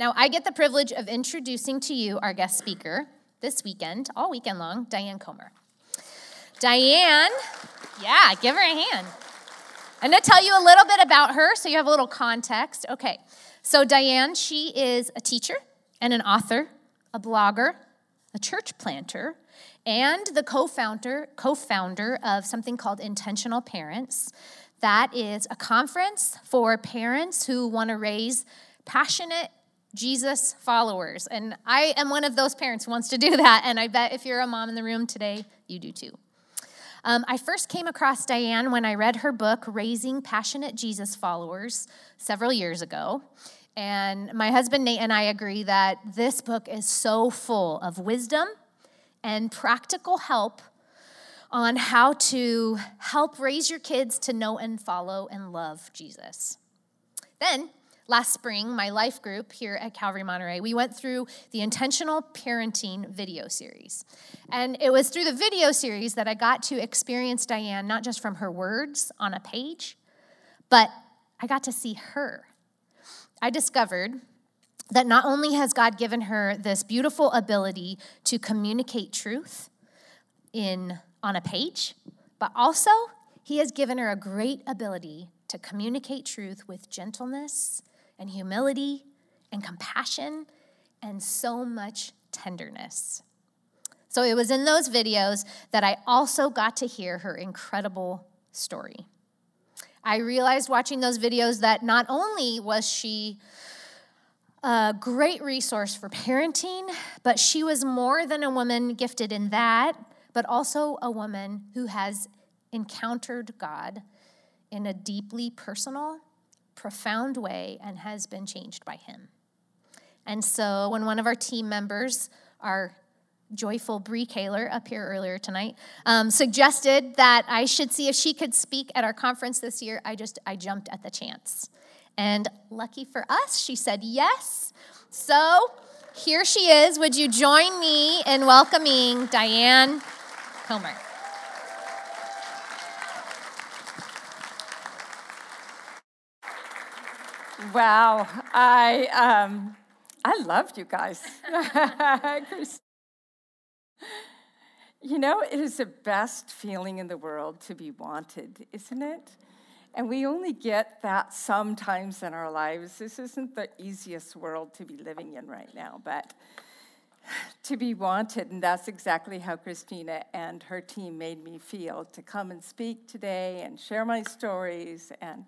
Now, I get the privilege of introducing to you our guest speaker this weekend, all weekend long, Diane Comer. Diane, yeah, give her a hand. I'm going to tell you a little bit about her so you have a little context. Okay, so Diane, she is a teacher and an author, a blogger, a church planter, and the co-founder, co-founder of something called Intentional Parents. That is a conference for parents who want to raise passionate Jesus followers. And I am one of those parents who wants to do that. And I bet if you're a mom in the room today, you do too. Um, I first came across Diane when I read her book, Raising Passionate Jesus Followers, several years ago. And my husband Nate and I agree that this book is so full of wisdom and practical help on how to help raise your kids to know and follow and love Jesus. Then last spring, my life group here at Calvary Monterey, we went through the intentional parenting video series. And it was through the video series that I got to experience Diane, not just from her words on a page, but I got to see her. I discovered that not only has God given her this beautiful ability to communicate truth in on a page, but also he has given her a great ability to communicate truth with gentleness and humility and compassion and so much tenderness. So it was in those videos that I also got to hear her incredible story. I realized watching those videos that not only was she a great resource for parenting, but she was more than a woman gifted in that, but also a woman who has encountered God in a deeply personal profound way and has been changed by him. And so when one of our team members, our joyful Bree Kaler up here earlier tonight, um, suggested that I should see if she could speak at our conference this year, I just I jumped at the chance. And lucky for us, she said yes. So here she is. Would you join me in welcoming Diane Comer? Wow, I um, I love you guys. you know, it is the best feeling in the world to be wanted, isn't it? And we only get that sometimes in our lives. This isn't the easiest world to be living in right now, but to be wanted, and that's exactly how Christina and her team made me feel to come and speak today and share my stories and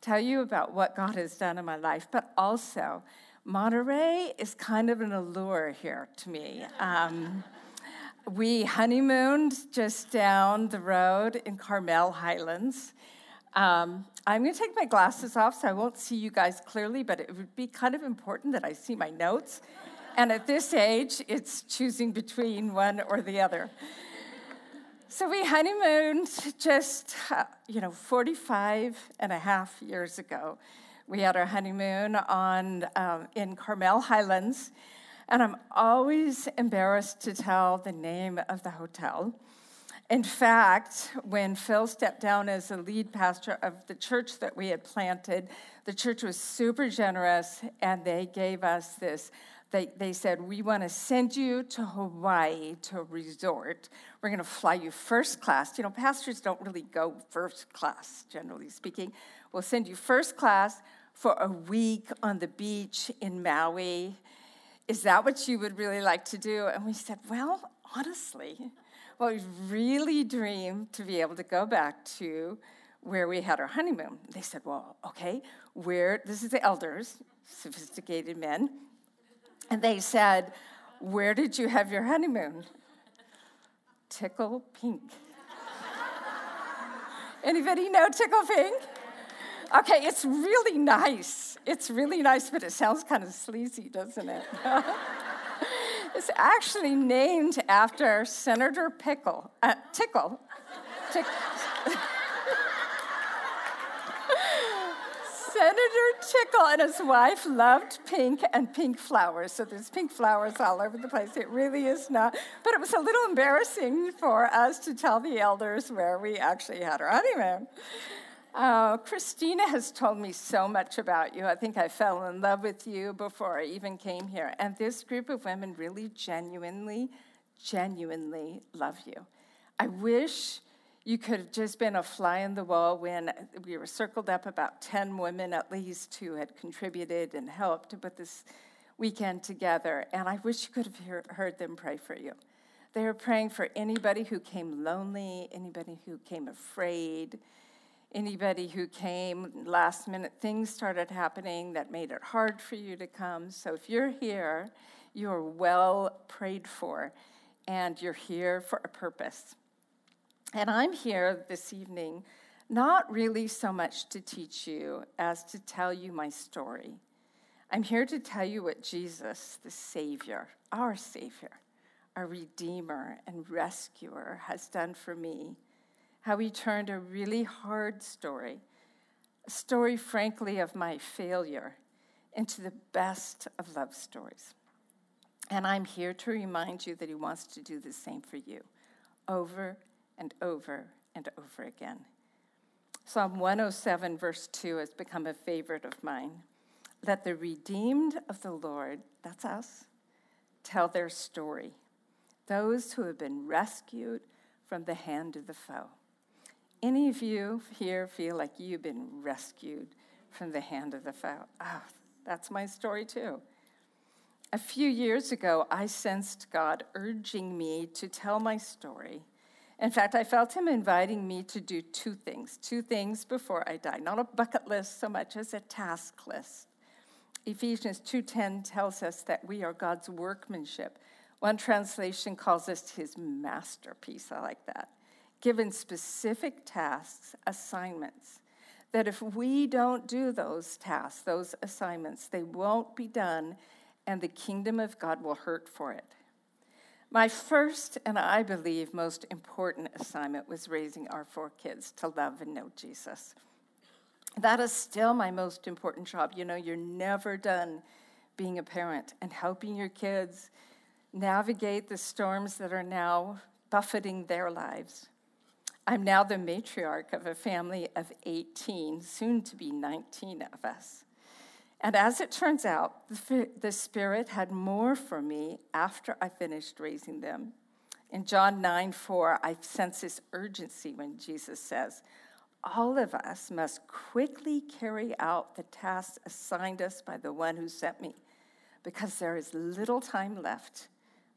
tell you about what God has done in my life, but also Monterey is kind of an allure here to me. Um, we honeymooned just down the road in Carmel Highlands. Um, I'm going to take my glasses off so I won't see you guys clearly, but it would be kind of important that I see my notes. And at this age, it's choosing between one or the other. So we honeymooned just, uh, you know, 45 and a half years ago. We had our honeymoon on, um, in Carmel Highlands, and I'm always embarrassed to tell the name of the hotel. In fact, when Phil stepped down as the lead pastor of the church that we had planted, the church was super generous, and they gave us this they, they said, We want to send you to Hawaii to a resort. We're going to fly you first class. You know, pastors don't really go first class, generally speaking. We'll send you first class for a week on the beach in Maui. Is that what you would really like to do? And we said, Well, honestly, well, we really dream to be able to go back to where we had our honeymoon. They said, Well, okay, where, this is the elders, sophisticated men and they said, Where did you have your honeymoon? Tickle Pink. Anybody know Tickle Pink? Okay, it's really nice. It's really nice, but it sounds kind of sleazy, doesn't it? it's actually named after Senator Pickle, uh, Tickle. Tick- Senator Tickle and his wife loved pink and pink flowers. So there's pink flowers all over the place. It really is not. But it was a little embarrassing for us to tell the elders where we actually had our honeymoon. Oh, Christina has told me so much about you. I think I fell in love with you before I even came here. And this group of women really genuinely, genuinely love you. I wish you could have just been a fly in the wall when we were circled up about 10 women at least who had contributed and helped to put this weekend together. And I wish you could have hear, heard them pray for you. They were praying for anybody who came lonely, anybody who came afraid anybody who came last minute things started happening that made it hard for you to come so if you're here you're well prayed for and you're here for a purpose and i'm here this evening not really so much to teach you as to tell you my story i'm here to tell you what jesus the savior our savior our redeemer and rescuer has done for me how he turned a really hard story, a story, frankly, of my failure, into the best of love stories. And I'm here to remind you that he wants to do the same for you over and over and over again. Psalm 107, verse 2, has become a favorite of mine. Let the redeemed of the Lord, that's us, tell their story. Those who have been rescued from the hand of the foe. Any of you here feel like you've been rescued from the hand of the foe? Oh, that's my story too. A few years ago, I sensed God urging me to tell my story. In fact, I felt Him inviting me to do two things, two things before I die, not a bucket list so much as a task list. Ephesians 2:10 tells us that we are God's workmanship. One translation calls us his masterpiece. I like that given specific tasks, assignments, that if we don't do those tasks, those assignments, they won't be done and the kingdom of God will hurt for it. My first and I believe most important assignment was raising our four kids to love and know Jesus. That is still my most important job. You know, you're never done being a parent and helping your kids navigate the storms that are now buffeting their lives. I'm now the matriarch of a family of 18, soon to be 19 of us. And as it turns out, the, the Spirit had more for me after I finished raising them. In John 9 4, I sense this urgency when Jesus says, All of us must quickly carry out the tasks assigned us by the one who sent me, because there is little time left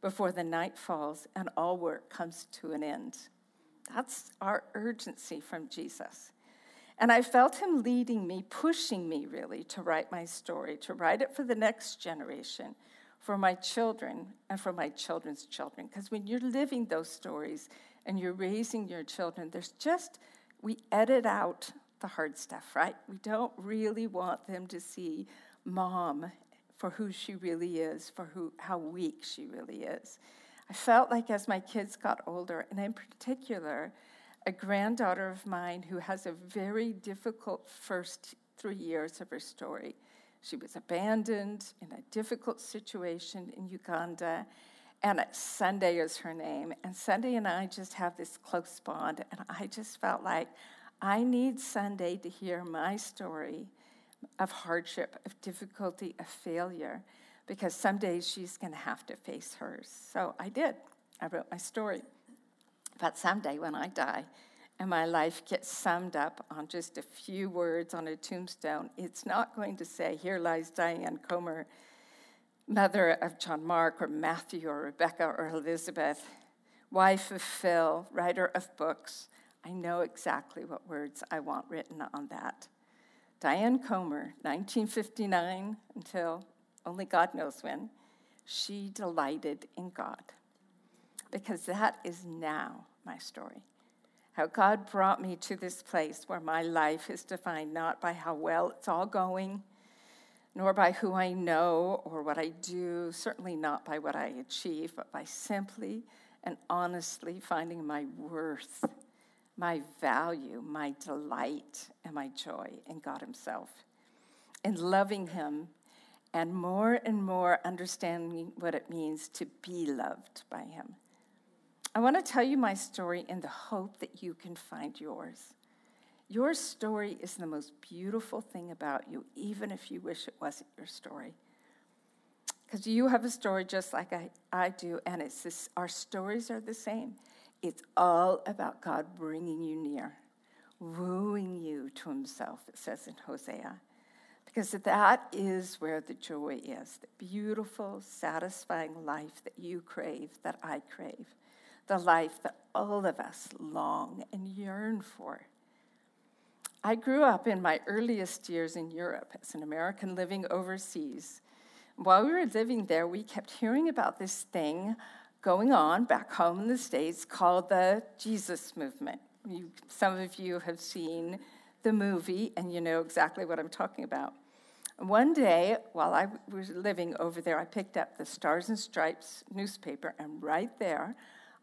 before the night falls and all work comes to an end. That's our urgency from Jesus. And I felt him leading me, pushing me really to write my story, to write it for the next generation, for my children, and for my children's children. Because when you're living those stories and you're raising your children, there's just, we edit out the hard stuff, right? We don't really want them to see mom for who she really is, for who, how weak she really is. I felt like as my kids got older, and in particular, a granddaughter of mine who has a very difficult first three years of her story. She was abandoned in a difficult situation in Uganda, and Sunday is her name. And Sunday and I just have this close bond, and I just felt like I need Sunday to hear my story of hardship, of difficulty, of failure because some days she's going to have to face hers. So I did. I wrote my story. But someday when I die and my life gets summed up on just a few words on a tombstone, it's not going to say, Here lies Diane Comer, mother of John Mark or Matthew or Rebecca or Elizabeth, wife of Phil, writer of books. I know exactly what words I want written on that. Diane Comer, 1959 until only God knows when, she delighted in God. Because that is now my story. How God brought me to this place where my life is defined not by how well it's all going, nor by who I know or what I do, certainly not by what I achieve, but by simply and honestly finding my worth, my value, my delight, and my joy in God Himself, in loving Him and more and more understanding what it means to be loved by Him. I want to tell you my story in the hope that you can find yours. Your story is the most beautiful thing about you, even if you wish it wasn't your story. Because you have a story just like I, I do, and it's this, our stories are the same. It's all about God bringing you near, wooing you to himself, it says in Hosea. Because that is where the joy is the beautiful, satisfying life that you crave, that I crave, the life that all of us long and yearn for. I grew up in my earliest years in Europe as an American living overseas. While we were living there, we kept hearing about this thing going on back home in the States called the Jesus movement. You, some of you have seen the movie and you know exactly what I'm talking about. One day, while I was living over there, I picked up the Stars and Stripes newspaper, and right there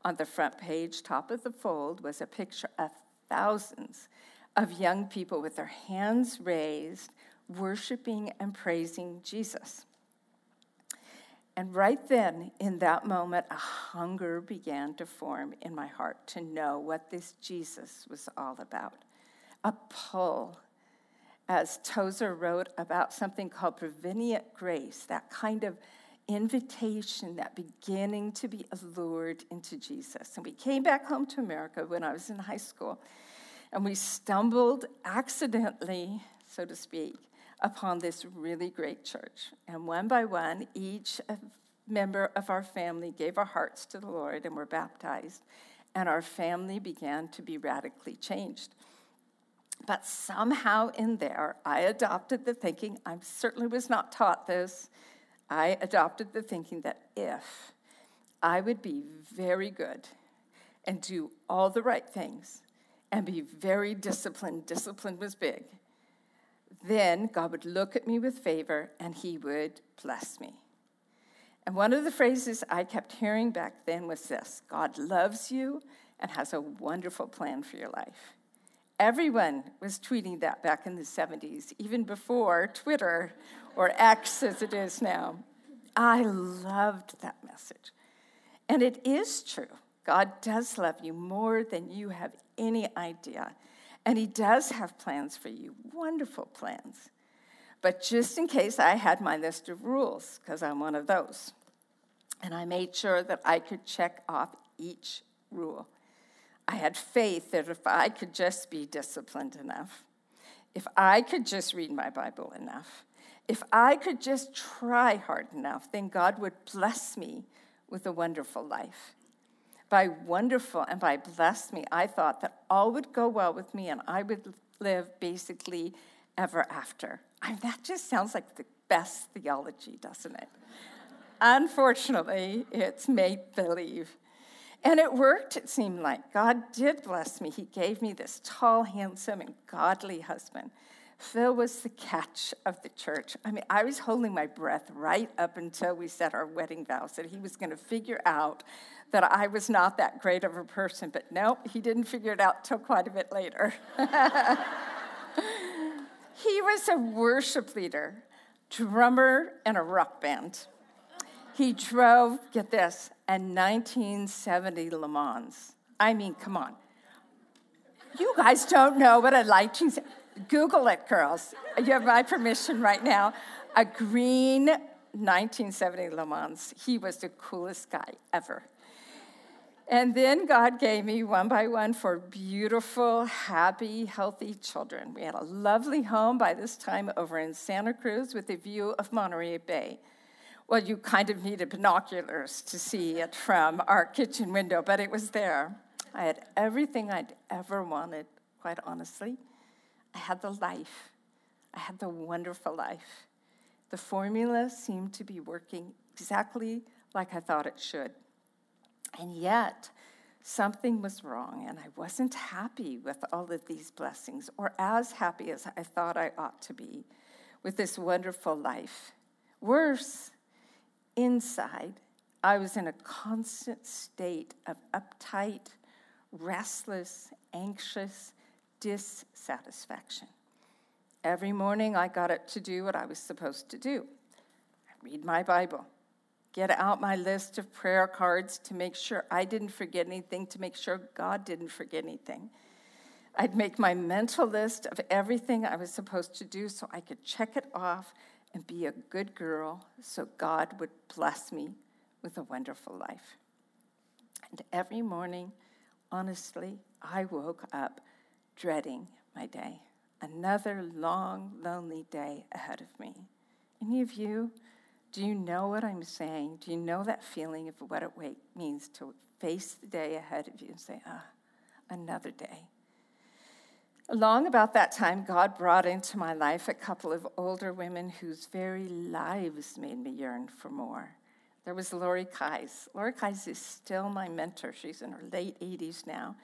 on the front page, top of the fold, was a picture of thousands of young people with their hands raised, worshiping and praising Jesus. And right then, in that moment, a hunger began to form in my heart to know what this Jesus was all about. A pull as Tozer wrote about something called prevenient grace, that kind of invitation, that beginning to be allured into Jesus. And we came back home to America when I was in high school, and we stumbled accidentally, so to speak, upon this really great church. And one by one, each member of our family gave our hearts to the Lord and were baptized, and our family began to be radically changed. But somehow in there, I adopted the thinking, I certainly was not taught this, I adopted the thinking that if I would be very good and do all the right things and be very disciplined, discipline was big, then God would look at me with favor and he would bless me. And one of the phrases I kept hearing back then was this God loves you and has a wonderful plan for your life. Everyone was tweeting that back in the 70s, even before Twitter or X as it is now. I loved that message. And it is true. God does love you more than you have any idea. And He does have plans for you, wonderful plans. But just in case, I had my list of rules, because I'm one of those. And I made sure that I could check off each rule. I had faith that if I could just be disciplined enough, if I could just read my Bible enough, if I could just try hard enough, then God would bless me with a wonderful life. By wonderful and by bless me, I thought that all would go well with me and I would live basically ever after. I mean, that just sounds like the best theology, doesn't it? Unfortunately, it's make believe. And it worked, it seemed like. God did bless me. He gave me this tall, handsome, and godly husband. Phil was the catch of the church. I mean, I was holding my breath right up until we said our wedding vows that he was going to figure out that I was not that great of a person. But no, he didn't figure it out till quite a bit later. he was a worship leader, drummer, and a rock band. He drove, get this, a 1970 Le Mans. I mean, come on. You guys don't know what a 1970, Google it, girls. You have my permission right now. A green 1970 Le Mans. He was the coolest guy ever. And then God gave me one by one for beautiful, happy, healthy children. We had a lovely home by this time over in Santa Cruz with a view of Monterey Bay. Well, you kind of needed binoculars to see it from our kitchen window, but it was there. I had everything I'd ever wanted, quite honestly. I had the life, I had the wonderful life. The formula seemed to be working exactly like I thought it should. And yet, something was wrong, and I wasn't happy with all of these blessings, or as happy as I thought I ought to be with this wonderful life. Worse, inside, I was in a constant state of uptight, restless, anxious dissatisfaction. Every morning, I got up to do what I was supposed to do read my Bible, get out my list of prayer cards to make sure I didn't forget anything, to make sure God didn't forget anything. I'd make my mental list of everything I was supposed to do so I could check it off and be a good girl so God would bless me with a wonderful life. And every morning, honestly, I woke up dreading my day. Another long, lonely day ahead of me. Any of you, do you know what I'm saying? Do you know that feeling of what it means to face the day ahead of you and say, ah, another day? Along about that time, God brought into my life a couple of older women whose very lives made me yearn for more. There was Lori Kais. Lori Kais is still my mentor. She's in her late 80s now.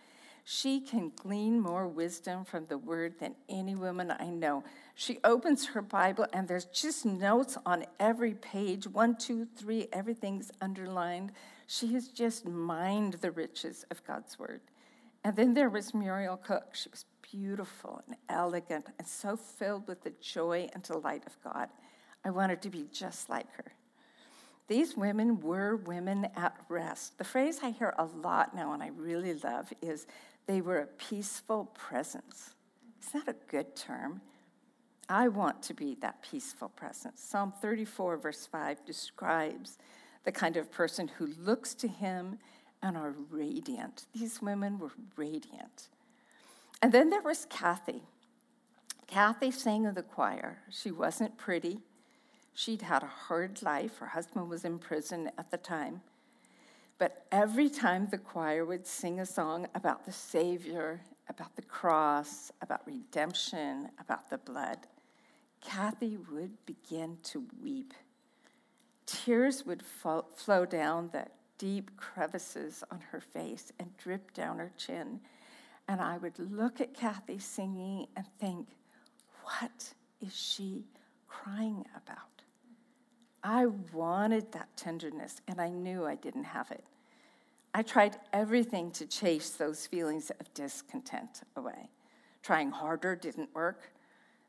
She can glean more wisdom from the word than any woman I know. She opens her Bible, and there's just notes on every page one, two, three, everything's underlined. She has just mined the riches of God's word. And then there was Muriel Cook. She was beautiful and elegant and so filled with the joy and delight of God. I wanted to be just like her. These women were women at rest. The phrase I hear a lot now and I really love is they were a peaceful presence. Is that a good term? I want to be that peaceful presence. Psalm 34, verse 5 describes the kind of person who looks to him and are radiant. These women were radiant. And then there was Kathy. Kathy sang in the choir. She wasn't pretty. She'd had a hard life. Her husband was in prison at the time. But every time the choir would sing a song about the Savior, about the cross, about redemption, about the blood, Kathy would begin to weep. Tears would flow down the deep crevices on her face and drip down her chin. And I would look at Kathy singing and think, what is she crying about? I wanted that tenderness, and I knew I didn't have it. I tried everything to chase those feelings of discontent away. Trying harder didn't work.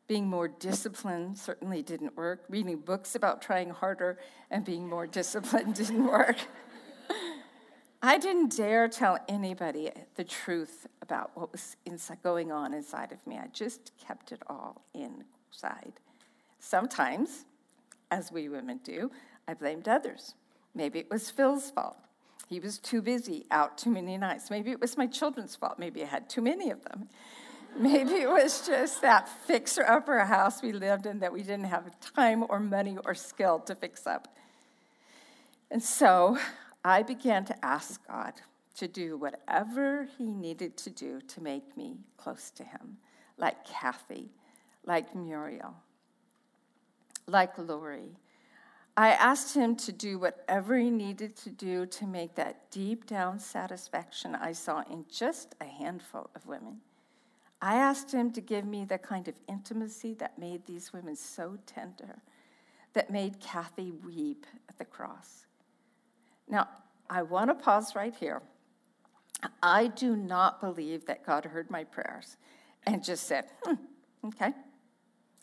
Being more disciplined certainly didn't work. Reading books about trying harder and being more disciplined didn't work. I didn't dare tell anybody the truth about what was inside, going on inside of me. I just kept it all inside. Sometimes as we women do, I blamed others. Maybe it was Phil's fault. He was too busy, out too many nights. Maybe it was my children's fault. Maybe I had too many of them. Maybe it was just that fixer upper house we lived in that we didn't have time or money or skill to fix up. And so I began to ask God to do whatever He needed to do to make me close to Him, like Kathy, like Muriel, like Lori. I asked him to do whatever he needed to do to make that deep down satisfaction I saw in just a handful of women. I asked him to give me the kind of intimacy that made these women so tender, that made Kathy weep at the cross. Now, I want to pause right here. I do not believe that God heard my prayers and just said, hmm, okay,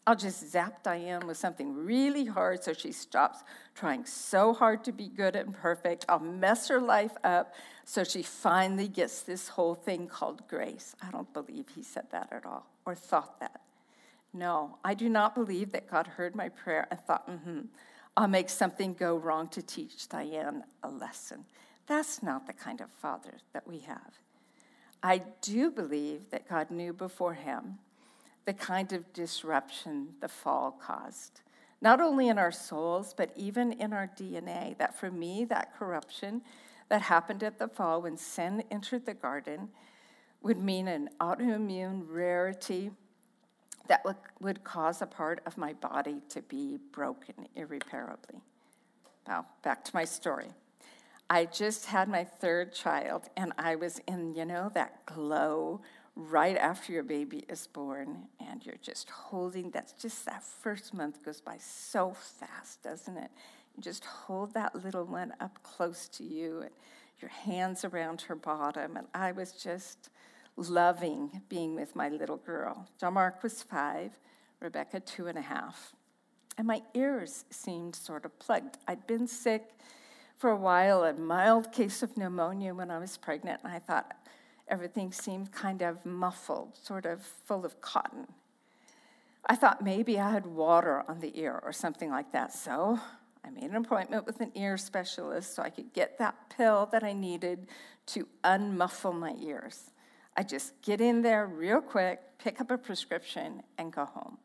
I'll just zap Diane with something really hard so she stops trying so hard to be good and perfect. I'll mess her life up so she finally gets this whole thing called grace. I don't believe he said that at all or thought that. No, I do not believe that God heard my prayer and thought, mm hmm, I'll make something go wrong to teach Diane a lesson. That's not the kind of father that we have. I do believe that God knew before him the kind of disruption the fall caused. Not only in our souls, but even in our DNA. That for me, that corruption that happened at the fall when sin entered the garden would mean an autoimmune rarity that would cause a part of my body to be broken irreparably. Now, back to my story. I just had my third child, and I was in, you know, that glow right after your baby is born and you're just holding that's just that first month goes by so fast doesn't it? You just hold that little one up close to you and your hands around her bottom and i was just loving being with my little girl. John mark was five rebecca two and a half. And my ears seemed sort of plugged. I'd been sick for a while a mild case of pneumonia when i was pregnant and i thought Everything seemed kind of muffled, sort of full of cotton. I thought maybe I had water on the ear or something like that, so I made an appointment with an ear specialist so I could get that pill that I needed to unmuffle my ears. I just get in there real quick, pick up a prescription, and go home.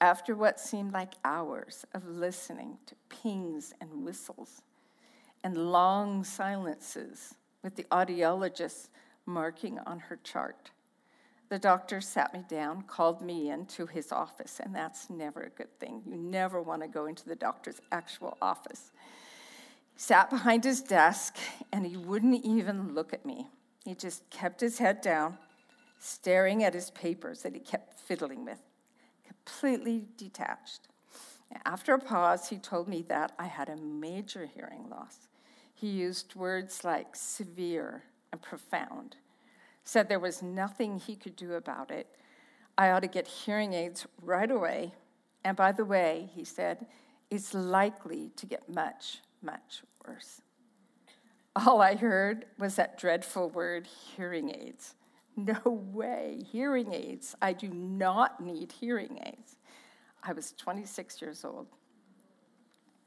After what seemed like hours of listening to pings and whistles and long silences with the audiologist marking on her chart, the doctor sat me down, called me into his office, and that's never a good thing. You never want to go into the doctor's actual office. He sat behind his desk, and he wouldn't even look at me. He just kept his head down, staring at his papers that he kept fiddling with, completely detached. After a pause, he told me that I had a major hearing loss. He used words like severe and profound said there was nothing he could do about it. I ought to get hearing aids right away. And by the way, he said, it's likely to get much, much worse. All I heard was that dreadful word, hearing aids. No way, hearing aids. I do not need hearing aids. I was 26 years old.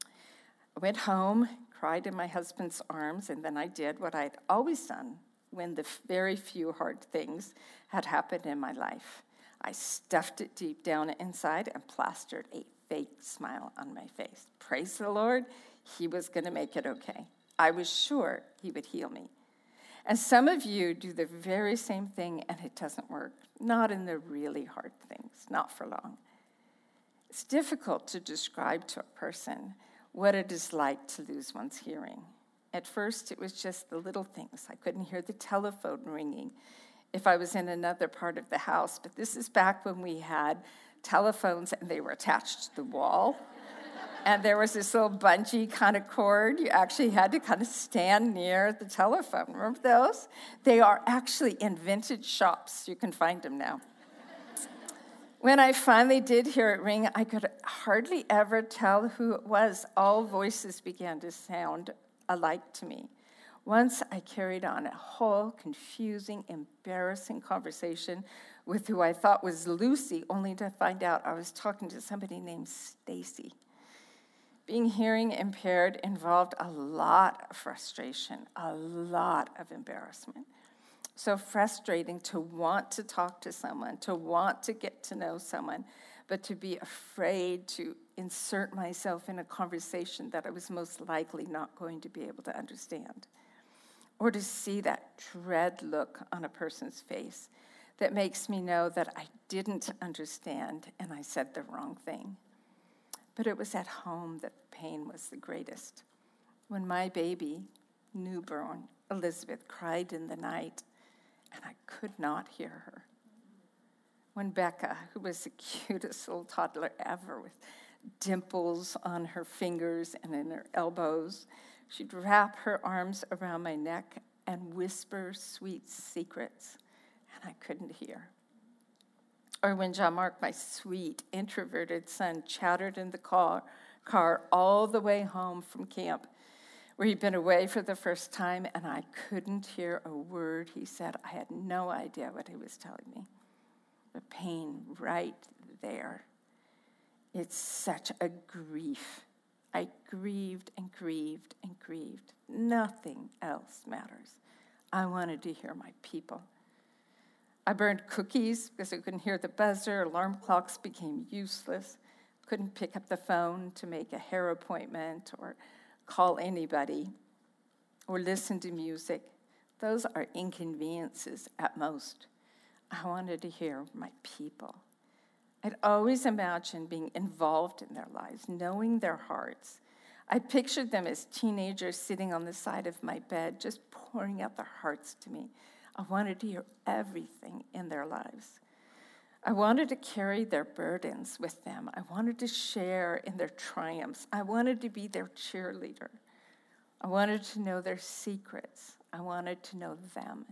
I went home, cried in my husband's arms, and then I did what I'd always done when the very few hard things had happened in my life. I stuffed it deep down inside and plastered a fake smile on my face. Praise the Lord, He was going to make it okay. I was sure He would heal me. And some of you do the very same thing and it doesn't work, not in the really hard things, not for long. It's difficult to describe to a person what it is like to lose one's hearing. At first, it was just the little things. I couldn't hear the telephone ringing if I was in another part of the house. But this is back when we had telephones and they were attached to the wall. and there was this little bungee kind of cord. You actually had to kind of stand near the telephone. Remember those? They are actually in vintage shops. You can find them now. When I finally did hear it ring, I could hardly ever tell who it was. All voices began to sound alike to me. Once I carried on a whole confusing, embarrassing conversation with who I thought was Lucy, only to find out I was talking to somebody named Stacy. Being hearing impaired involved a lot of frustration, a lot of embarrassment. So frustrating to want to talk to someone, to want to get to know someone, but to be afraid to insert myself in a conversation that I was most likely not going to be able to understand. Or to see that dread look on a person's face that makes me know that I didn't understand and I said the wrong thing. But it was at home that the pain was the greatest. When my baby, newborn Elizabeth, cried in the night and I could not hear her when Becca, who was the cutest little toddler ever with dimples on her fingers and in her elbows, she'd wrap her arms around my neck and whisper sweet secrets, and I couldn't hear. Or when John Mark, my sweet, introverted son, chattered in the car, car all the way home from camp, where he'd been away for the first time, and I couldn't hear a word he said. I had no idea what he was telling me the pain right there. It's such a grief. I grieved and grieved and grieved. Nothing else matters. I wanted to hear my people. I burned cookies because I couldn't hear the buzzer. Alarm clocks became useless. Couldn't pick up the phone to make a hair appointment or call anybody or listen to music. Those are inconveniences at most. I wanted to hear my people. I'd always imagined being involved in their lives, knowing their hearts. I pictured them as teenagers sitting on the side of my bed, just pouring out their hearts to me. I wanted to hear everything in their lives. I wanted to carry their burdens with them. I wanted to share in their triumphs. I wanted to be their cheerleader. I wanted to know their secrets. I wanted to know them.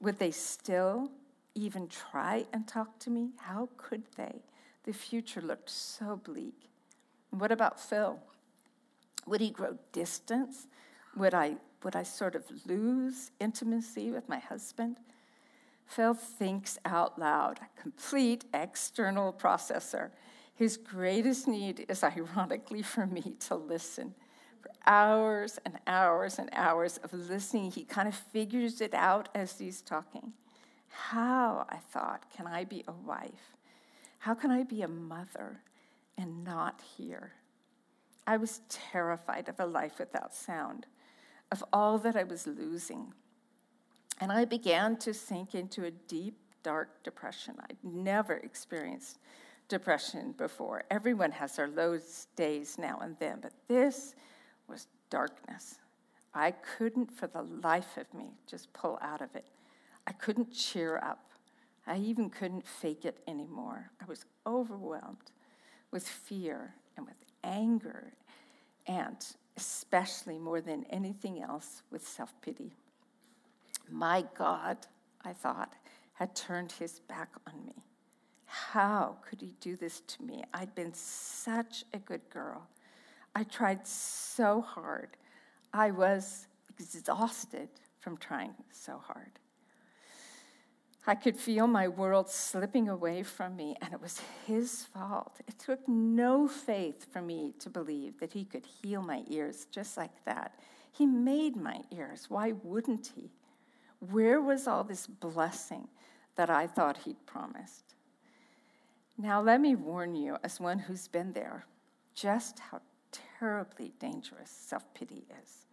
Would they still even try and talk to me? How could they? The future looked so bleak. What about Phil? Would he grow distance? Would I Would I sort of lose intimacy with my husband? Phil thinks out loud, a complete external processor. His greatest need is, ironically, for me to listen. For hours and hours and hours of listening, he kind of figures it out as he's talking. How, I thought, can I be a wife? How can I be a mother and not hear? I was terrified of a life without sound, of all that I was losing. And I began to sink into a deep, dark depression. I'd never experienced depression before. Everyone has their low days now and then, but this was darkness. I couldn't, for the life of me, just pull out of it. I couldn't cheer up. I even couldn't fake it anymore. I was overwhelmed with fear and with anger, and especially more than anything else, with self pity. My God, I thought, had turned his back on me. How could he do this to me? I'd been such a good girl. I tried so hard. I was exhausted from trying so hard. I could feel my world slipping away from me, and it was his fault. It took no faith for me to believe that he could heal my ears just like that. He made my ears. Why wouldn't he? Where was all this blessing that I thought he'd promised? Now, let me warn you, as one who's been there, just how terribly dangerous self pity is.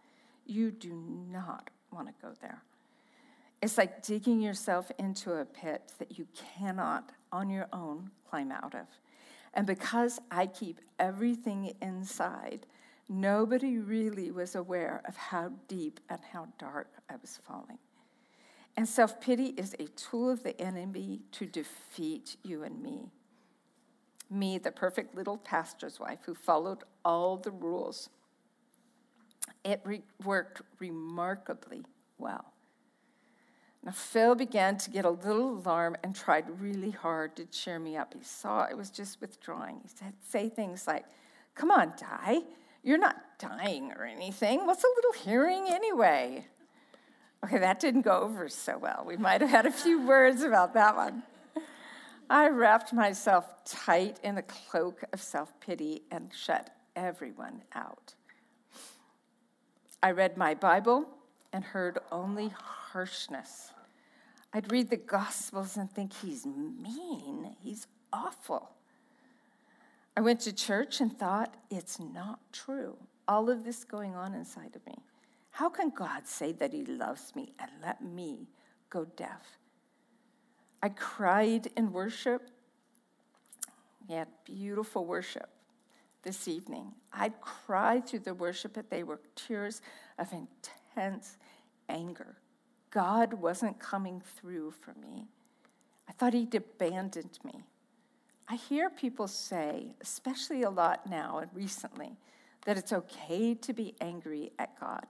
You do not want to go there. It's like digging yourself into a pit that you cannot, on your own, climb out of. And because I keep everything inside, nobody really was aware of how deep and how dark I was falling. And self pity is a tool of the enemy to defeat you and me. Me, the perfect little pastor's wife who followed all the rules. It re- worked remarkably well. Now, Phil began to get a little alarmed and tried really hard to cheer me up. He saw I was just withdrawing. He said, say things like, Come on, Di, you're not dying or anything. What's a little hearing anyway? Okay, that didn't go over so well. We might have had a few words about that one. I wrapped myself tight in a cloak of self pity and shut everyone out. I read my Bible and heard only harshness. I'd read the Gospels and think, he's mean, he's awful. I went to church and thought, it's not true. All of this going on inside of me. How can God say that he loves me and let me go deaf? I cried in worship. We had beautiful worship this evening. I'd cry through the worship, but they were tears of intense anger. God wasn't coming through for me. I thought He'd abandoned me. I hear people say, especially a lot now and recently, that it's okay to be angry at God.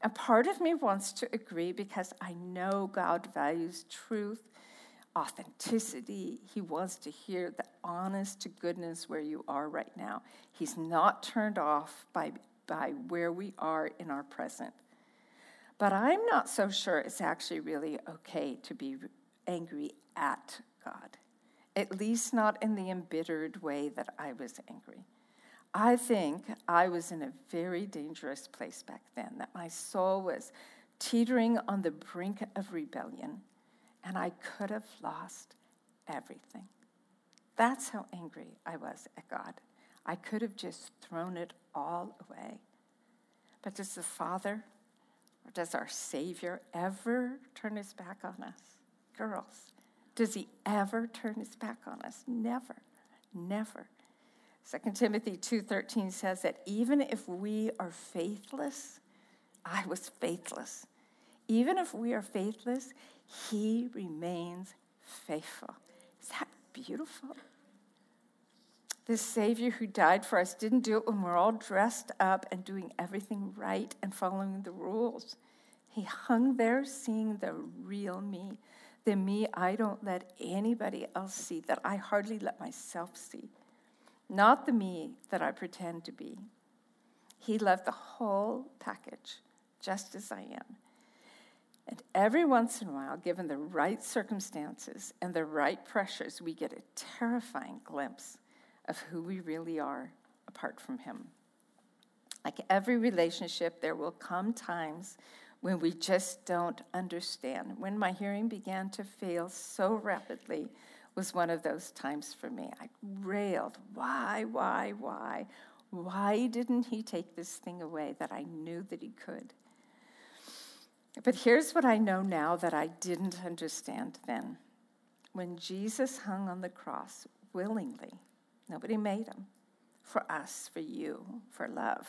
And part of me wants to agree because I know God values truth, authenticity. He wants to hear the honest to goodness where you are right now. He's not turned off by, by where we are in our present. But I'm not so sure it's actually really okay to be angry at God, at least not in the embittered way that I was angry. I think I was in a very dangerous place back then, that my soul was teetering on the brink of rebellion, and I could have lost everything. That's how angry I was at God. I could have just thrown it all away. But does the Father or does our Savior ever turn his back on us? Girls, does he ever turn his back on us? Never, never. 2 Timothy 2:13 says that even if we are faithless, I was faithless. Even if we are faithless, he remains faithful. Is that beautiful? This Savior who died for us didn't do it when we're all dressed up and doing everything right and following the rules. He hung there seeing the real me, the me I don't let anybody else see, that I hardly let myself see, not the me that I pretend to be. He left the whole package just as I am. And every once in a while, given the right circumstances and the right pressures, we get a terrifying glimpse of who we really are apart from Him. Like every relationship, there will come times when we just don't understand. When my hearing began to fail so rapidly was one of those times for me. I railed, why, why, why? Why didn't he take this thing away that I knew that he could? But here's what I know now that I didn't understand then. When Jesus hung on the cross willingly, nobody made him, for us, for you, for love,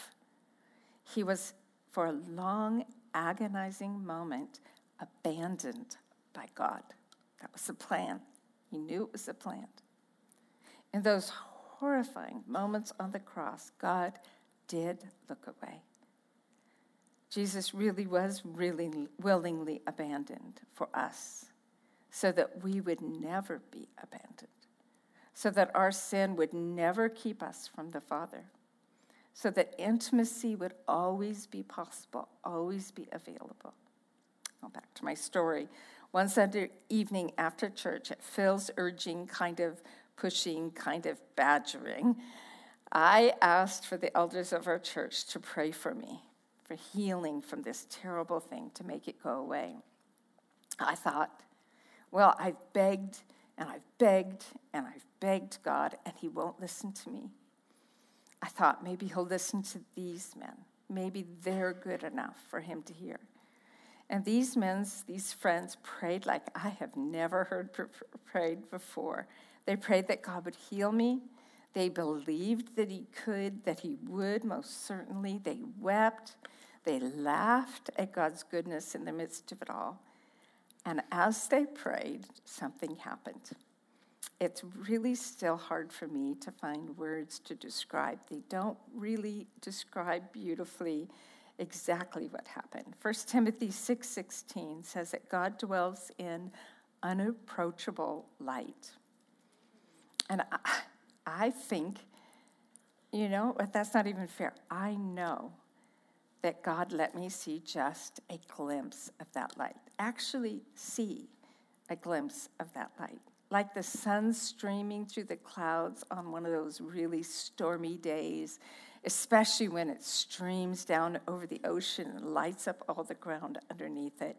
he was for a long, agonizing moment abandoned by God. That was the plan. He knew it was a plan. In those horrifying moments on the cross, God did look away. Jesus really was really willingly abandoned for us so that we would never be abandoned, so that our sin would never keep us from the Father, so that intimacy would always be possible, always be available. Go back to my story. One Sunday evening after church, at Phil's urging, kind of pushing, kind of badgering, I asked for the elders of our church to pray for me for healing from this terrible thing to make it go away. I thought, well, I've begged and I've begged and I've begged God, and He won't listen to me. I thought maybe He'll listen to these men. Maybe they're good enough for Him to hear. And these men, these friends, prayed like I have never heard prayed before. They prayed that God would heal me. They believed that He could, that He would, most certainly. They wept. They laughed at God's goodness in the midst of it all. And as they prayed, something happened. It's really still hard for me to find words to describe. They don't really describe beautifully exactly what happened. 1 Timothy 6:16 6, says that God dwells in unapproachable light. And I, I think, you know, that's not even fair. I know that God let me see just a glimpse of that light. Actually, see a glimpse of that light. Like the sun streaming through the clouds on one of those really stormy days, especially when it streams down over the ocean and lights up all the ground underneath it,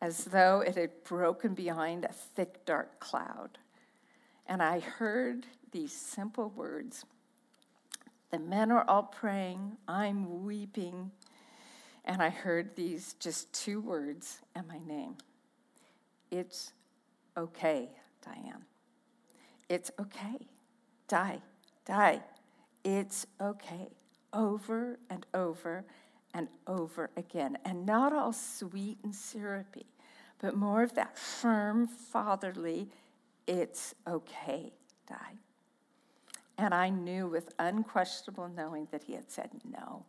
as though it had broken behind a thick, dark cloud. And I heard these simple words The men are all praying, I'm weeping and I heard these just two words and my name. It's okay, Diane. It's okay. Die, die. It's okay. Over and over and over again. And not all sweet and syrupy, but more of that firm, fatherly, it's okay, die. And I knew with unquestionable knowing that he had said no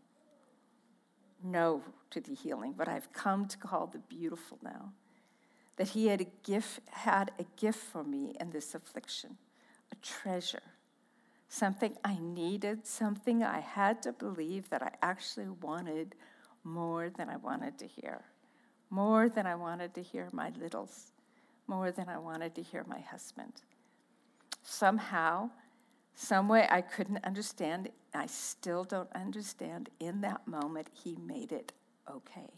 no to the healing, what I've come to call the beautiful now. That he had a gift, had a gift for me in this affliction, a treasure, something I needed, something I had to believe that I actually wanted more than I wanted to hear, more than I wanted to hear my littles, more than I wanted to hear my husband. Somehow, some way I couldn't understand, I still don't understand. In that moment, he made it okay.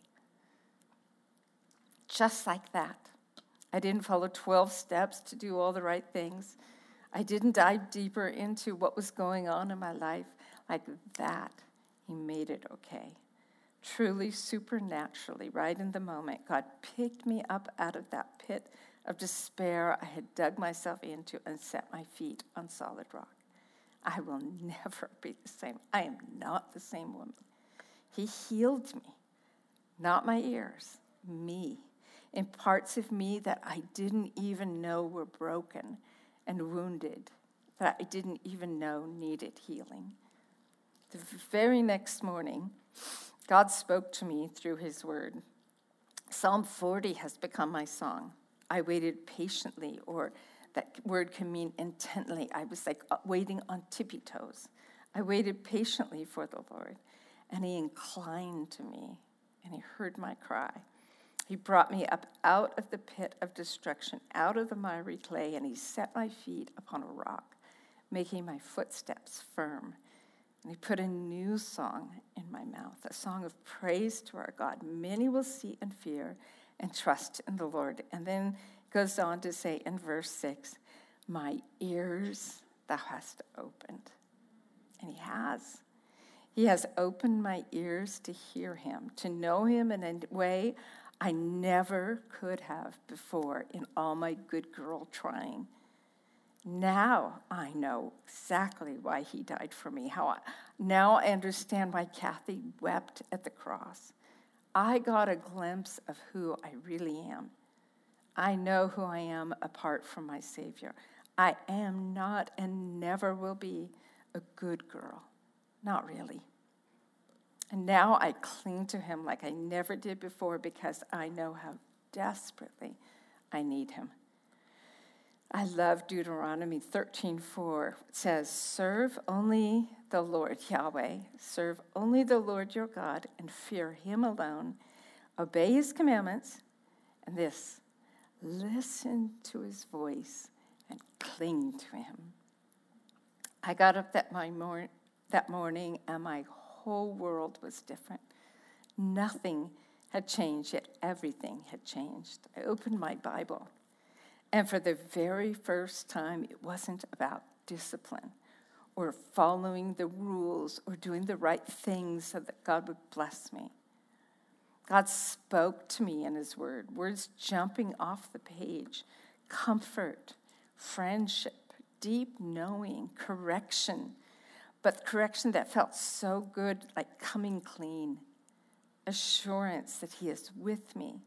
Just like that. I didn't follow 12 steps to do all the right things. I didn't dive deeper into what was going on in my life. Like that, he made it okay. Truly, supernaturally, right in the moment, God picked me up out of that pit of despair I had dug myself into and set my feet on solid rock. I will never be the same. I am not the same woman. He healed me, not my ears, me, in parts of me that I didn't even know were broken and wounded, that I didn't even know needed healing. The very next morning, God spoke to me through his word. Psalm 40 has become my song. I waited patiently, or that word can mean intently. I was like uh, waiting on tippy toes. I waited patiently for the Lord, and He inclined to me and he heard my cry. He brought me up out of the pit of destruction, out of the miry clay, and he set my feet upon a rock, making my footsteps firm. And he put a new song in my mouth, a song of praise to our God. Many will see and fear and trust in the Lord. And then goes on to say in verse 6 My ears thou hast opened. And he has. He has opened my ears to hear him, to know him in a way I never could have before in all my good girl trying. Now I know exactly why he died for me. How I, now I understand why Kathy wept at the cross. I got a glimpse of who I really am. I know who I am apart from my Savior. I am not and never will be a good girl. Not really. And now I cling to him like I never did before because I know how desperately I need him. I love Deuteronomy 13:4. It says, "Serve only the Lord Yahweh, serve only the Lord your God and fear him alone. Obey his commandments." And this, listen to his voice and cling to him. I got up that, my mor- that morning and my whole world was different. Nothing had changed, yet everything had changed. I opened my Bible and for the very first time, it wasn't about discipline or following the rules or doing the right things so that God would bless me. God spoke to me in His Word, words jumping off the page, comfort, friendship, deep knowing, correction, but correction that felt so good, like coming clean, assurance that He is with me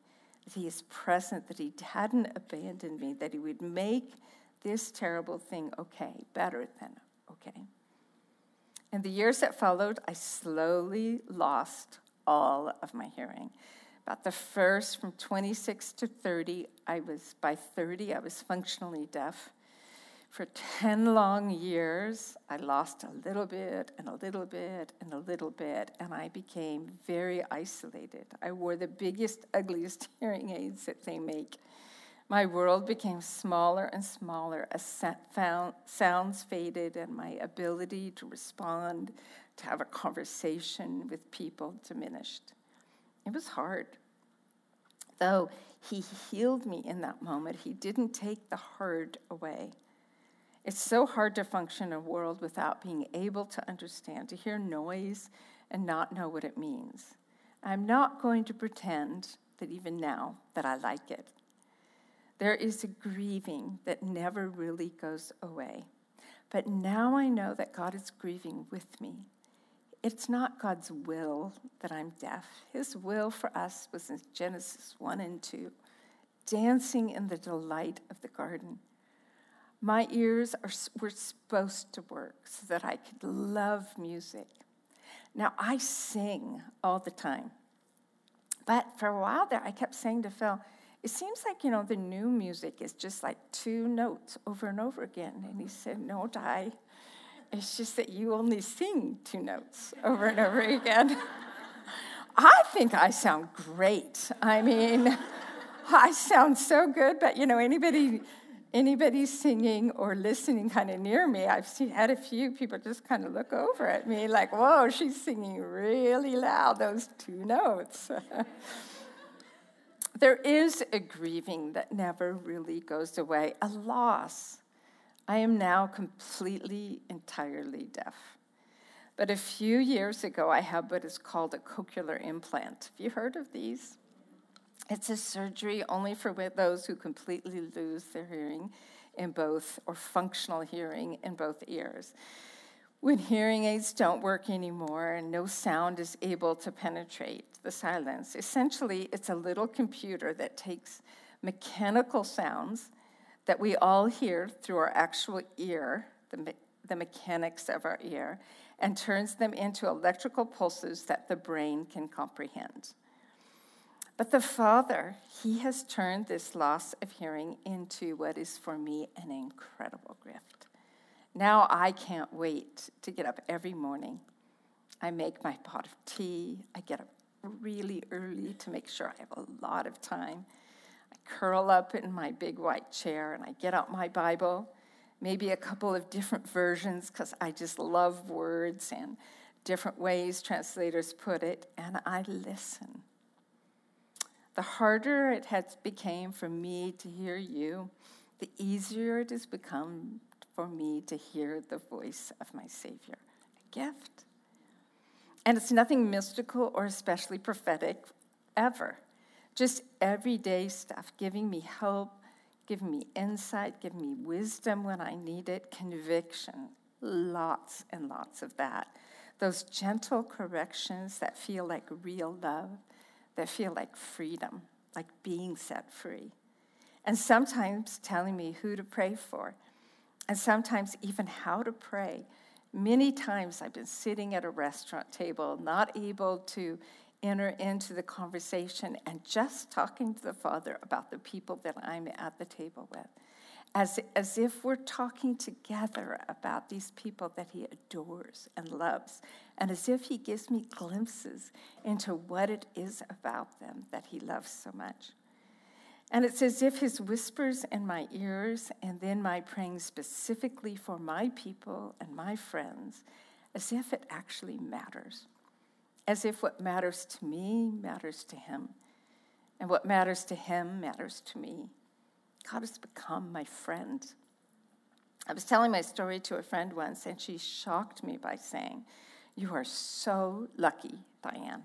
that He is present, that He hadn't abandoned me, that He would make this terrible thing okay, better than okay. In the years that followed, I slowly lost all of my hearing. About the first, from 26 to 30, I was, by 30, I was functionally deaf. For 10 long years, I lost a little bit and a little bit and a little bit, and I became very isolated. I wore the biggest, ugliest hearing aids that they make. My world became smaller and smaller as sounds faded, and my ability to respond, to have a conversation with people diminished. It was hard. Though he healed me in that moment, he didn't take the hard away. It's so hard to function in a world without being able to understand, to hear noise and not know what it means. I'm not going to pretend that even now that I like it. There is a grieving that never really goes away. But now I know that God is grieving with me. It's not God's will that I'm deaf. His will for us was in Genesis 1 and 2, dancing in the delight of the garden. My ears are, were supposed to work so that I could love music. Now, I sing all the time. But for a while there, I kept saying to Phil, it seems like, you know, the new music is just like two notes over and over again. And he said, No, Di, it's just that you only sing two notes over and over again. I think I sound great. I mean, I sound so good, but, you know, anybody anybody singing or listening kind of near me, I've seen, had a few people just kind of look over at me like, whoa, she's singing really loud, those two notes. there is a grieving that never really goes away, a loss. I am now completely, entirely deaf. But a few years ago, I had what is called a cochlear implant. Have you heard of these? It's a surgery only for those who completely lose their hearing in both, or functional hearing in both ears. When hearing aids don't work anymore and no sound is able to penetrate the silence, essentially it's a little computer that takes mechanical sounds that we all hear through our actual ear, the, me- the mechanics of our ear, and turns them into electrical pulses that the brain can comprehend. But the Father, He has turned this loss of hearing into what is for me an incredible gift. Now I can't wait to get up every morning. I make my pot of tea, I get up really early to make sure I have a lot of time. I curl up in my big white chair and I get out my Bible, maybe a couple of different versions because I just love words and different ways translators put it, and I listen. The harder it has become for me to hear you, the easier it has become for me to hear the voice of my Savior. A gift. And it's nothing mystical or especially prophetic ever. Just everyday stuff, giving me hope, giving me insight, giving me wisdom when I need it, conviction. Lots and lots of that. Those gentle corrections that feel like real love, that feel like freedom, like being set free. And sometimes telling me who to pray for, and sometimes even how to pray Many times I've been sitting at a restaurant table, not able to enter into the conversation and just talking to the Father about the people that I'm at the table with. As, as if we're talking together about these people that he adores and loves, and as if he gives me glimpses into what it is about them that he loves so much. And it's as if his whispers in my ears and then my praying specifically for my people and my friends, as if it actually matters. As if what matters to me matters to him, and what matters to him matters to me. God has become my friend. I was telling my story to a friend once, and she shocked me by saying, You are so lucky, Diane.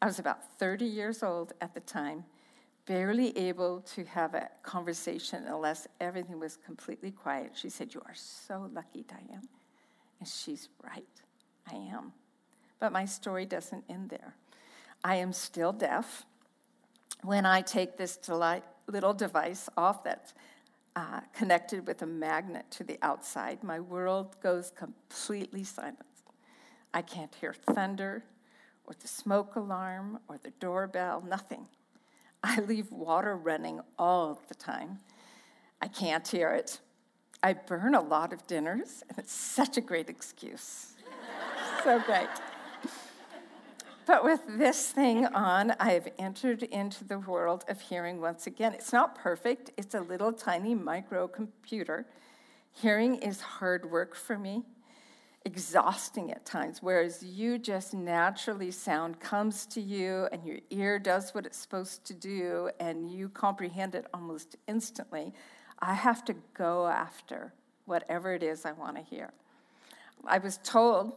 I was about 30 years old at the time barely able to have a conversation unless everything was completely quiet. She said, You are so lucky, Diane. And she's right. I am. But my story doesn't end there. I am still deaf. When I take this little device off that's uh, connected with a magnet to the outside, my world goes completely silent. I can't hear thunder or the smoke alarm or the doorbell, nothing. I leave water running all the time. I can't hear it. I burn a lot of dinners, and it's such a great excuse. so great. But with this thing on, I have entered into the world of hearing once again. It's not perfect, it's a little tiny microcomputer. Hearing is hard work for me exhausting at times, whereas you just naturally sound comes to you and your ear does what it's supposed to do and you comprehend it almost instantly. I have to go after whatever it is I want to hear. I was told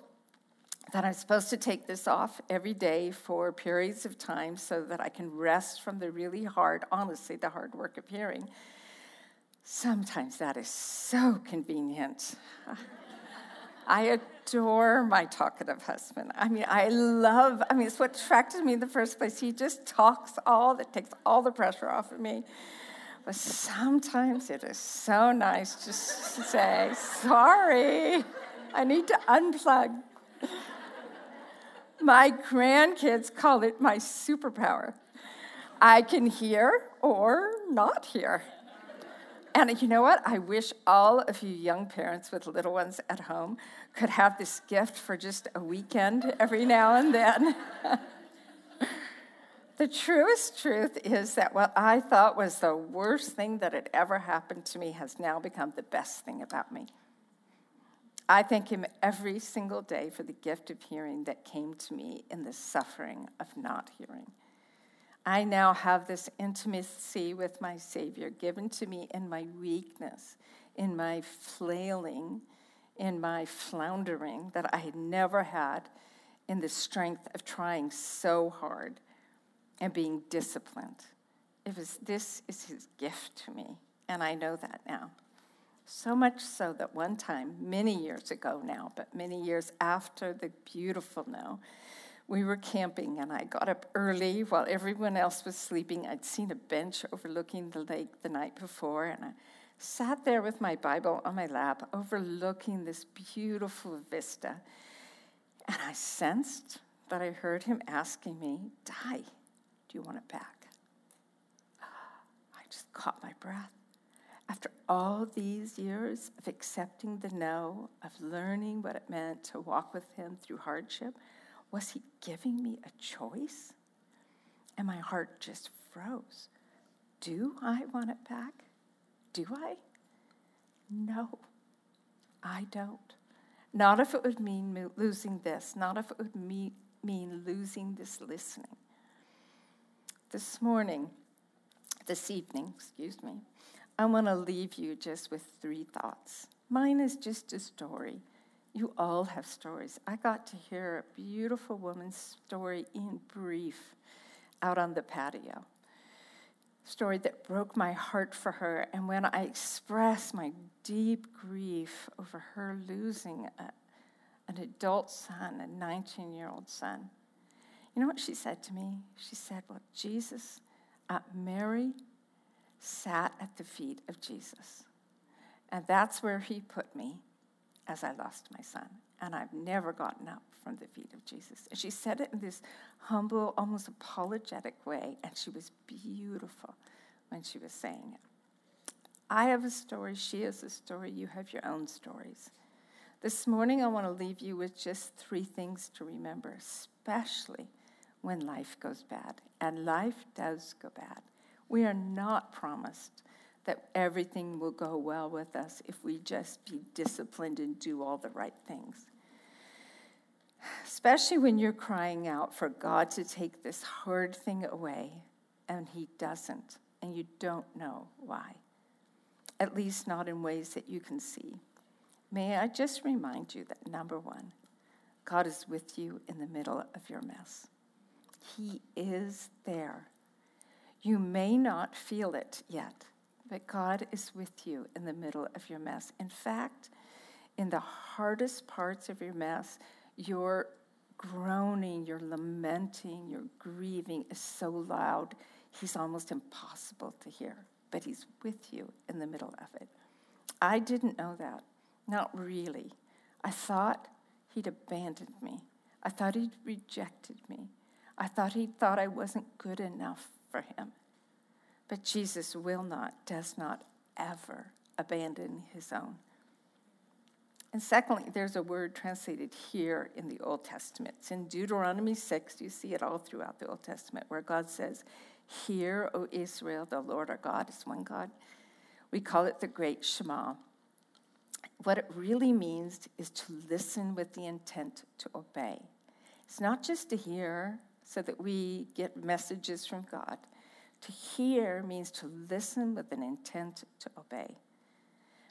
that I'm supposed to take this off every day for periods of time so that I can rest from the really hard, honestly, the hard work of hearing. Sometimes that is so convenient. I adore my talkative husband. I mean, I love, I mean, it's what attracted me in the first place. He just talks all that takes all the pressure off of me. But sometimes it is so nice just to say, sorry, I need to unplug. My grandkids call it my superpower. I can hear or not hear. And you know what? I wish all of you young parents with little ones at home could have this gift for just a weekend every now and then. the truest truth is that what I thought was the worst thing that had ever happened to me has now become the best thing about me. I thank him every single day for the gift of hearing that came to me in the suffering of not hearing. I now have this intimacy with my Savior given to me in my weakness, in my flailing, in my floundering that I had never had in the strength of trying so hard and being disciplined. It was this is his gift to me, and I know that now. So much so that one time, many years ago now, but many years after the beautiful no, we were camping and I got up early while everyone else was sleeping. I'd seen a bench overlooking the lake the night before and I sat there with my Bible on my lap overlooking this beautiful vista. And I sensed that I heard him asking me, Di, do you want it back? I just caught my breath. After all these years of accepting the no, of learning what it meant to walk with him through hardship, was he giving me a choice? And my heart just froze. Do I want it back? Do I? No, I don't. Not if it would mean losing this, not if it would mean, losing this listening. This morning, this evening, excuse me, I want to leave you just with three thoughts. Mine is just a story. You all have stories. I got to hear a beautiful woman's story in brief out on the patio. Story that broke my heart for her. And when I expressed my deep grief over her losing a, an adult son, a 19 year old son, you know what she said to me? She said, Well, Jesus, uh, Mary sat at the feet of Jesus. And that's where he put me as I lost my son. And I've never gotten up from the feet of Jesus. And she said it in this humble, almost apologetic way, and she was beautiful when she was saying it. I have a story, she has a story, you have your own stories. This morning, I want to leave you with just three things to remember, especially when life goes bad. And life does go bad. We are not promised that everything will go well with us if we just be disciplined and do all the right things. Especially when you're crying out for God to take this hard thing away and He doesn't, and you don't know why, at least not in ways that you can see. May I just remind you that number one, God is with you in the middle of your mess. He is there. You may not feel it yet, but God is with you in the middle of your mess. In fact, in the hardest parts of your mess, your groaning, your lamenting, your grieving is so loud, he's almost impossible to hear. But he's with you in the middle of it. I didn't know that. Not really. I thought he'd abandoned me. I thought he'd rejected me. I thought he thought I wasn't good enough for him. But Jesus will not, does not ever abandon his own. And secondly, there's a word translated here in the Old Testament. It's in Deuteronomy 6. You see it all throughout the Old Testament where God says, Hear, O Israel, the Lord our God is one God. We call it the Great Shema. What it really means is to listen with the intent to obey. It's not just to hear so that we get messages from God. To hear means to listen with an intent to obey.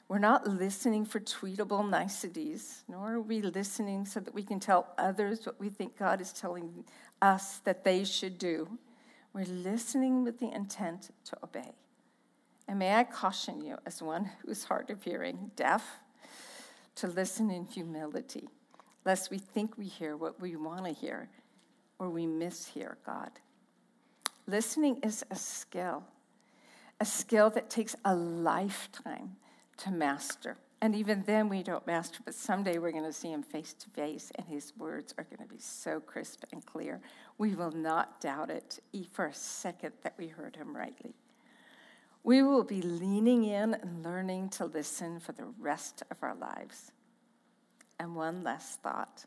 We're not listening for tweetable niceties, nor are we listening so that we can tell others what we think God is telling us that they should do. We're listening with the intent to obey. And may I caution you, as one who is hard of hearing, deaf, to listen in humility, lest we think we hear what we want to hear or we mishear God. Listening is a skill, a skill that takes a lifetime to master. And even then, we don't master, but someday we're going to see him face to face, and his words are going to be so crisp and clear. We will not doubt it for a second that we heard him rightly. We will be leaning in and learning to listen for the rest of our lives. And one last thought.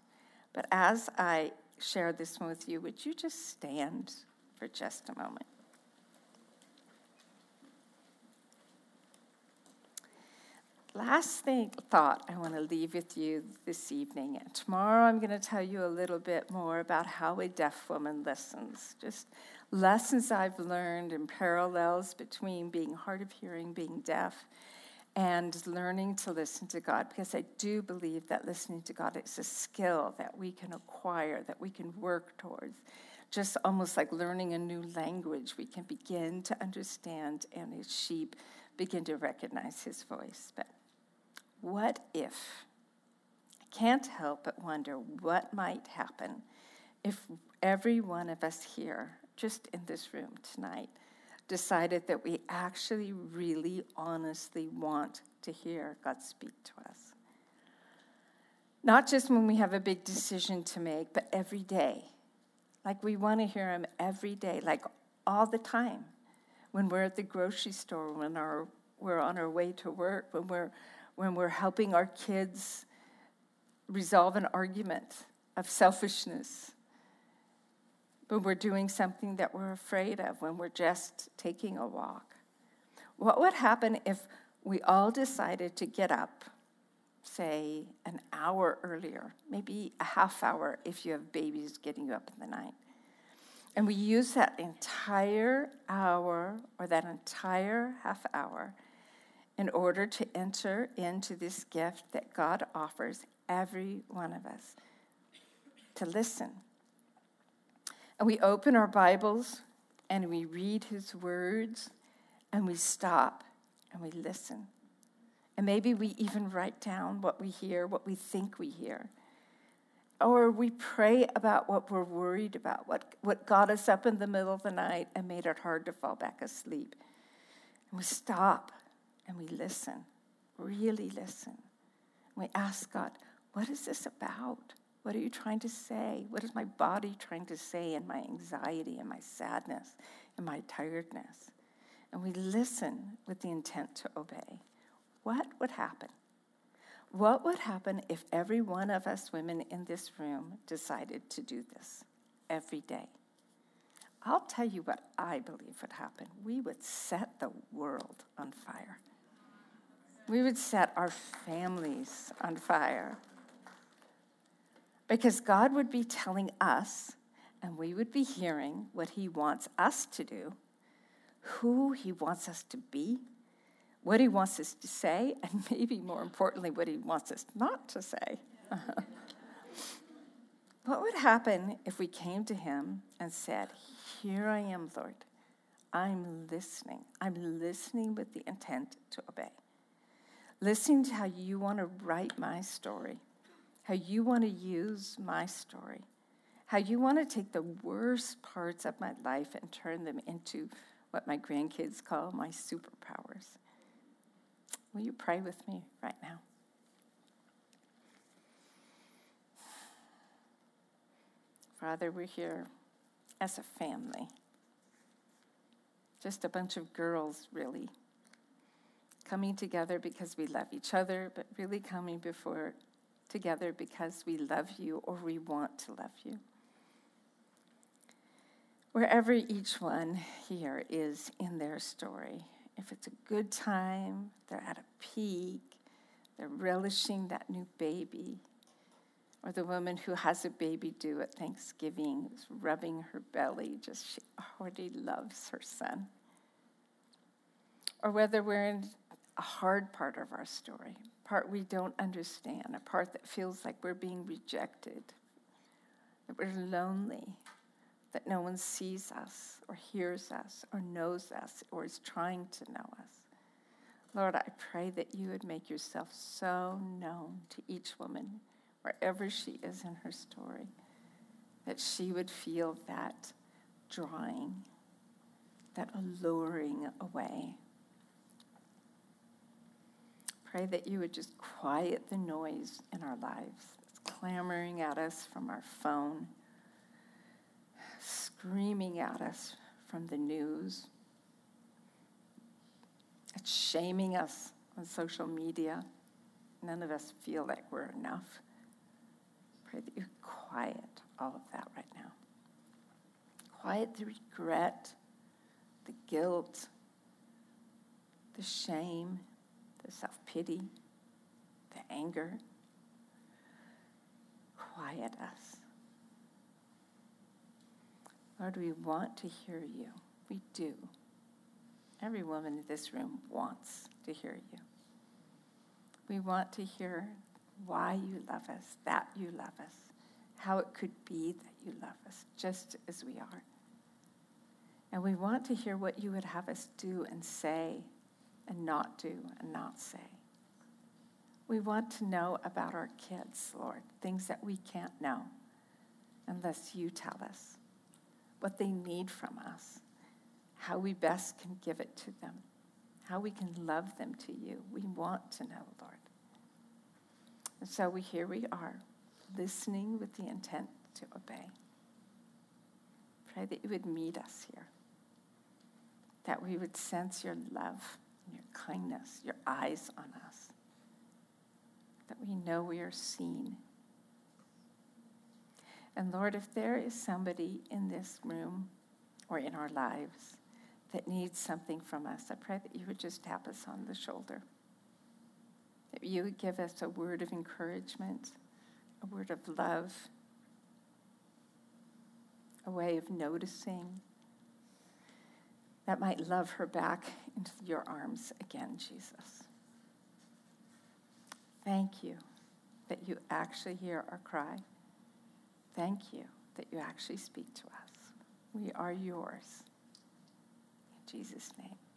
But as I share this one with you, would you just stand for just a moment. Last thing, thought I want to leave with you this evening. And tomorrow I'm going to tell you a little bit more about how a deaf woman listens. Just lessons I've learned and parallels between being hard of hearing, being deaf, and learning to listen to God. Because I do believe that listening to God is a skill that we can acquire, that we can work towards just almost like learning a new language, we can begin to understand and his sheep begin to recognize his voice. But what if? I can't help but wonder what might happen if every one of us here, just in this room tonight, decided that we actually really honestly want to hear God speak to us. Not just when we have a big decision to make, but every day like we want to hear him every day, like all the time. When we're at the grocery store, when our, we're on our way to work, when we're, when we're helping our kids resolve an argument of selfishness. When we're doing something that we're afraid of, when we're just taking a walk? What would happen if we all decided to get up, say, an hour earlier, maybe a half hour if you have babies getting you up in the night? And we use that entire hour or that entire half hour in order to enter into this gift that God offers every one of us to listen. And we open our Bibles and we read His words and we stop and we listen. And maybe we even write down what we hear, what we think we hear. Or we pray about what we're worried about, what, what got us up in the middle of the night and made it hard to fall back asleep. And we stop and we listen, really listen. We ask God, what is this about? What are you trying to say? What is my body trying to say in my anxiety and my sadness and my tiredness? And we listen with the intent to obey. What would happen? What would happen if every one of us women in this room decided to do this every day? I'll tell you what I believe would happen. We would set the world on fire. We would set our families on fire. Because God would be telling us, and we would be hearing what He wants us to do, who He wants us to be, what He wants us to say, and maybe more importantly, what He wants us not to say. what would happen if we came to Him and said, Here I am, Lord. I'm listening. I'm listening with the intent to obey. Listening to how you want to write my story how you want to use my story, how you want to take the worst parts of my life and turn them into what my grandkids call my superpowers. Will you pray with me right now? Father, we're here as a family. Just a bunch of girls, really. Coming together because we love each other, but really coming before together because we love you or we want to love you. Wherever each one here is in their story, if it's a good time, they're at a peak, they're relishing that new baby, or the woman who has a baby due at Thanksgiving is rubbing her belly, just she already loves her son. Or whether we're in a hard part of our story, part we don't understand, a part that feels like we're being rejected, that we're lonely, that no one sees us or hears us or knows us or is trying to know us. Lord, I pray that you would make yourself so known to each woman, wherever she is in her story, that she would feel that drawing, that alluring away Pray that you would just quiet the noise in our lives that's clamoring at us from our phone, screaming at us from the news, it's shaming us on social media. None of us feel like we're enough. Pray that you quiet all of that right now. Quiet the regret, the guilt, the shame, the self pity, the anger. Quiet us. Lord, we want to hear you. We do. Every woman in this room wants to hear you. We want to hear why you love us, that you love us, how it could be that you love us just as we are. And we want to hear what you would have us do and say and not do and not say. We want to know about our kids, Lord, things that we can't know unless you tell us what they need from us, how we best can give it to them, how we can love them to you. We want to know, Lord. And so we here we are, listening with the intent to obey. Pray that you would meet us here, that we would sense your love your kindness, your eyes on us, that we know we are seen. And Lord, if there is somebody in this room or in our lives that needs something from us, I pray that you would just tap us on the shoulder. That you would give us a word of encouragement, a word of love, a way of noticing that might love her back into your arms again, Jesus. Thank you that you actually hear our cry. Thank you that you actually speak to us. We are yours. In Jesus' name.